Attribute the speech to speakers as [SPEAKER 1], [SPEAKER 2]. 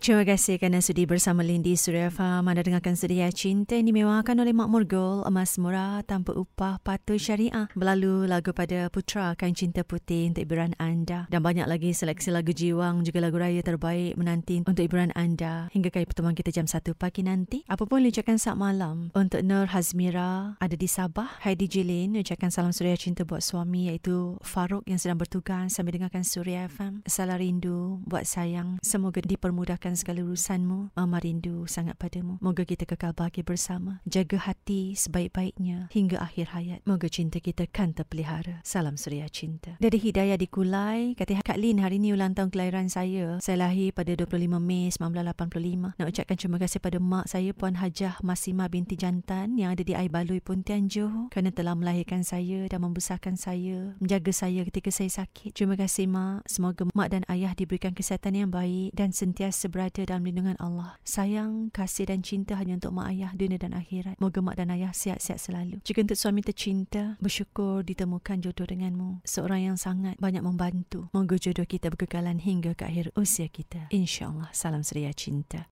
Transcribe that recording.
[SPEAKER 1] Terima kasih kerana sudi bersama Lindy Surya Farm. Anda dengarkan Sedia Cinta yang dimewahkan oleh Mak Murgul, emas murah tanpa upah patuh syariah. Berlalu lagu pada Putra Kain Cinta Putih untuk hiburan anda. Dan banyak lagi seleksi lagu jiwang juga lagu raya terbaik menanti untuk hiburan anda. Hingga kali pertemuan kita jam 1 pagi nanti. Apapun ucapkan saat malam untuk Nur Hazmira ada di Sabah. Heidi Jilin ucapkan salam Surya Cinta buat suami iaitu Farouk yang sedang bertugas sambil dengarkan Surya FM. Salam rindu buat sayang. Semoga dipermudahkan selesaikan segala urusanmu. Mama rindu sangat padamu. Moga kita kekal bahagia bersama. Jaga hati sebaik-baiknya hingga akhir hayat. Moga cinta kita kan terpelihara. Salam suria cinta. Dari Hidayah di Kulai, kata Kak Lin hari ini ulang tahun kelahiran saya. Saya lahir pada 25 Mei 1985. Nak ucapkan terima kasih pada mak saya Puan Hajah Masima binti Jantan yang ada di Aibalui Pontian Johor kerana telah melahirkan saya dan membesarkan saya, menjaga saya ketika saya sakit. Terima kasih mak. Semoga mak dan ayah diberikan kesihatan yang baik dan sentiasa ber berada dalam lindungan Allah. Sayang, kasih dan cinta hanya untuk mak ayah dunia dan akhirat. Moga mak dan ayah sihat-sihat selalu. Jika untuk suami tercinta, bersyukur ditemukan jodoh denganmu. Seorang yang sangat banyak membantu. Moga jodoh kita berkekalan hingga ke akhir usia kita. InsyaAllah. Salam seria cinta.